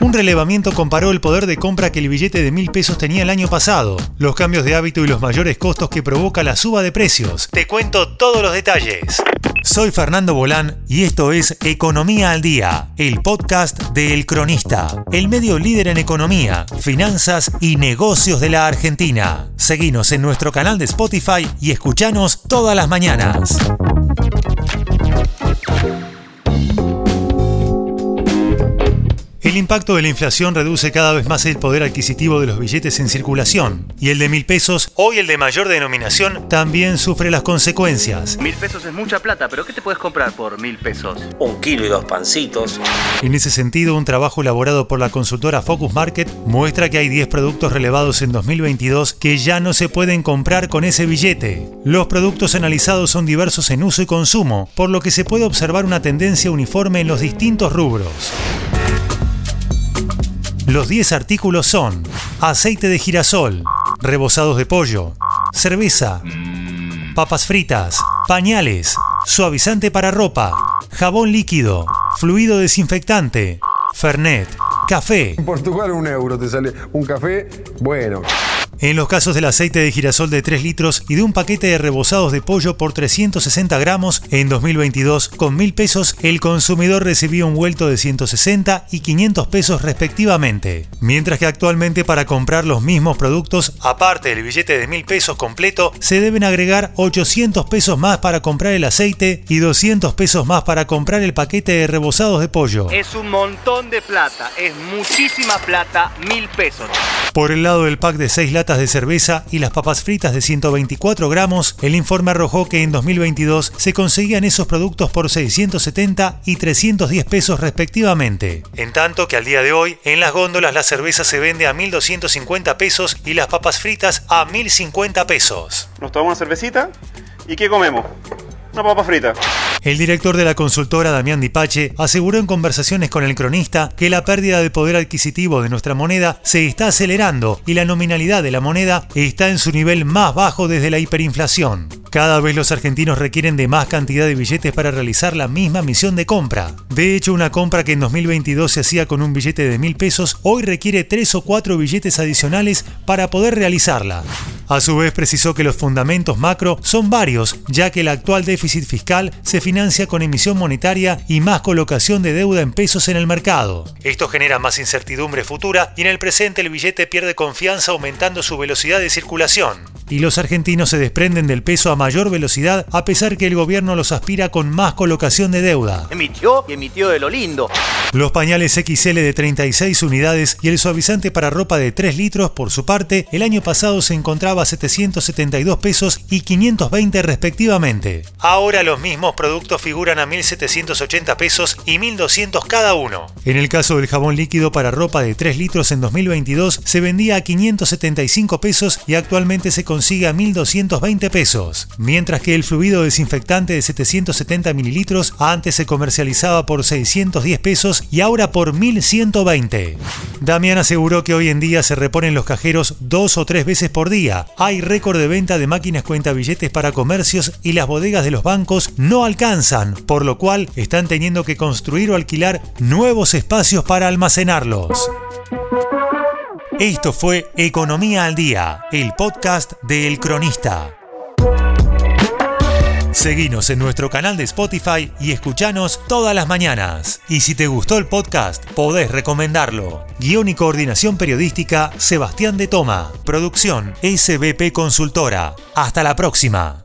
Un relevamiento comparó el poder de compra que el billete de mil pesos tenía el año pasado, los cambios de hábito y los mayores costos que provoca la suba de precios. Te cuento todos los detalles. Soy Fernando Bolán y esto es Economía al Día, el podcast de El Cronista, el medio líder en economía, finanzas y negocios de la Argentina. Seguinos en nuestro canal de Spotify y escuchanos todas las mañanas. El impacto de la inflación reduce cada vez más el poder adquisitivo de los billetes en circulación, y el de mil pesos, hoy el de mayor denominación, también sufre las consecuencias. Mil pesos es mucha plata, pero ¿qué te puedes comprar por mil pesos? Un kilo y dos pancitos. En ese sentido, un trabajo elaborado por la consultora Focus Market muestra que hay 10 productos relevados en 2022 que ya no se pueden comprar con ese billete. Los productos analizados son diversos en uso y consumo, por lo que se puede observar una tendencia uniforme en los distintos rubros. Los 10 artículos son aceite de girasol, rebozados de pollo, cerveza, papas fritas, pañales, suavizante para ropa, jabón líquido, fluido desinfectante, Fernet, café. En Portugal un euro te sale un café, bueno. En los casos del aceite de girasol de 3 litros y de un paquete de rebozados de pollo por 360 gramos, en 2022, con mil pesos, el consumidor recibía un vuelto de 160 y 500 pesos respectivamente. Mientras que actualmente para comprar los mismos productos, aparte del billete de mil pesos completo, se deben agregar 800 pesos más para comprar el aceite y 200 pesos más para comprar el paquete de rebozados de pollo. Es un montón de plata, es muchísima plata, mil pesos. Por el lado del pack de 6 latas de cerveza y las papas fritas de 124 gramos, el informe arrojó que en 2022 se conseguían esos productos por 670 y 310 pesos respectivamente. En tanto que al día de hoy, en las góndolas la cerveza se vende a 1.250 pesos y las papas fritas a 1.050 pesos. Nos tomamos una cervecita y ¿qué comemos? Una papa frita. El director de la consultora, Damián Dipache, aseguró en conversaciones con el cronista que la pérdida de poder adquisitivo de nuestra moneda se está acelerando y la nominalidad de la moneda está en su nivel más bajo desde la hiperinflación. Cada vez los argentinos requieren de más cantidad de billetes para realizar la misma misión de compra. De hecho, una compra que en 2022 se hacía con un billete de mil pesos, hoy requiere tres o cuatro billetes adicionales para poder realizarla. A su vez precisó que los fundamentos macro son varios, ya que el actual déficit fiscal se financia con emisión monetaria y más colocación de deuda en pesos en el mercado. Esto genera más incertidumbre futura y en el presente el billete pierde confianza aumentando su velocidad de circulación. Y los argentinos se desprenden del peso a mayor velocidad a pesar que el gobierno los aspira con más colocación de deuda. Emitió y emitió de lo lindo. Los pañales XL de 36 unidades y el suavizante para ropa de 3 litros, por su parte, el año pasado se encontraba a 772 pesos y 520 respectivamente. Ahora los mismos productos figuran a 1.780 pesos y 1.200 cada uno. En el caso del jabón líquido para ropa de 3 litros en 2022 se vendía a 575 pesos y actualmente se consigue a 1.220 pesos, mientras que el fluido desinfectante de 770 mililitros antes se comercializaba por 610 pesos y ahora por 1120. Damián aseguró que hoy en día se reponen los cajeros dos o tres veces por día. Hay récord de venta de máquinas cuenta-billetes para comercios y las bodegas de los bancos no alcanzan, por lo cual están teniendo que construir o alquilar nuevos espacios para almacenarlos. Esto fue Economía al Día, el podcast de El Cronista. Seguinos en nuestro canal de Spotify y escuchanos todas las mañanas. Y si te gustó el podcast, podés recomendarlo. Guión y coordinación periodística, Sebastián de Toma. Producción, SBP Consultora. Hasta la próxima.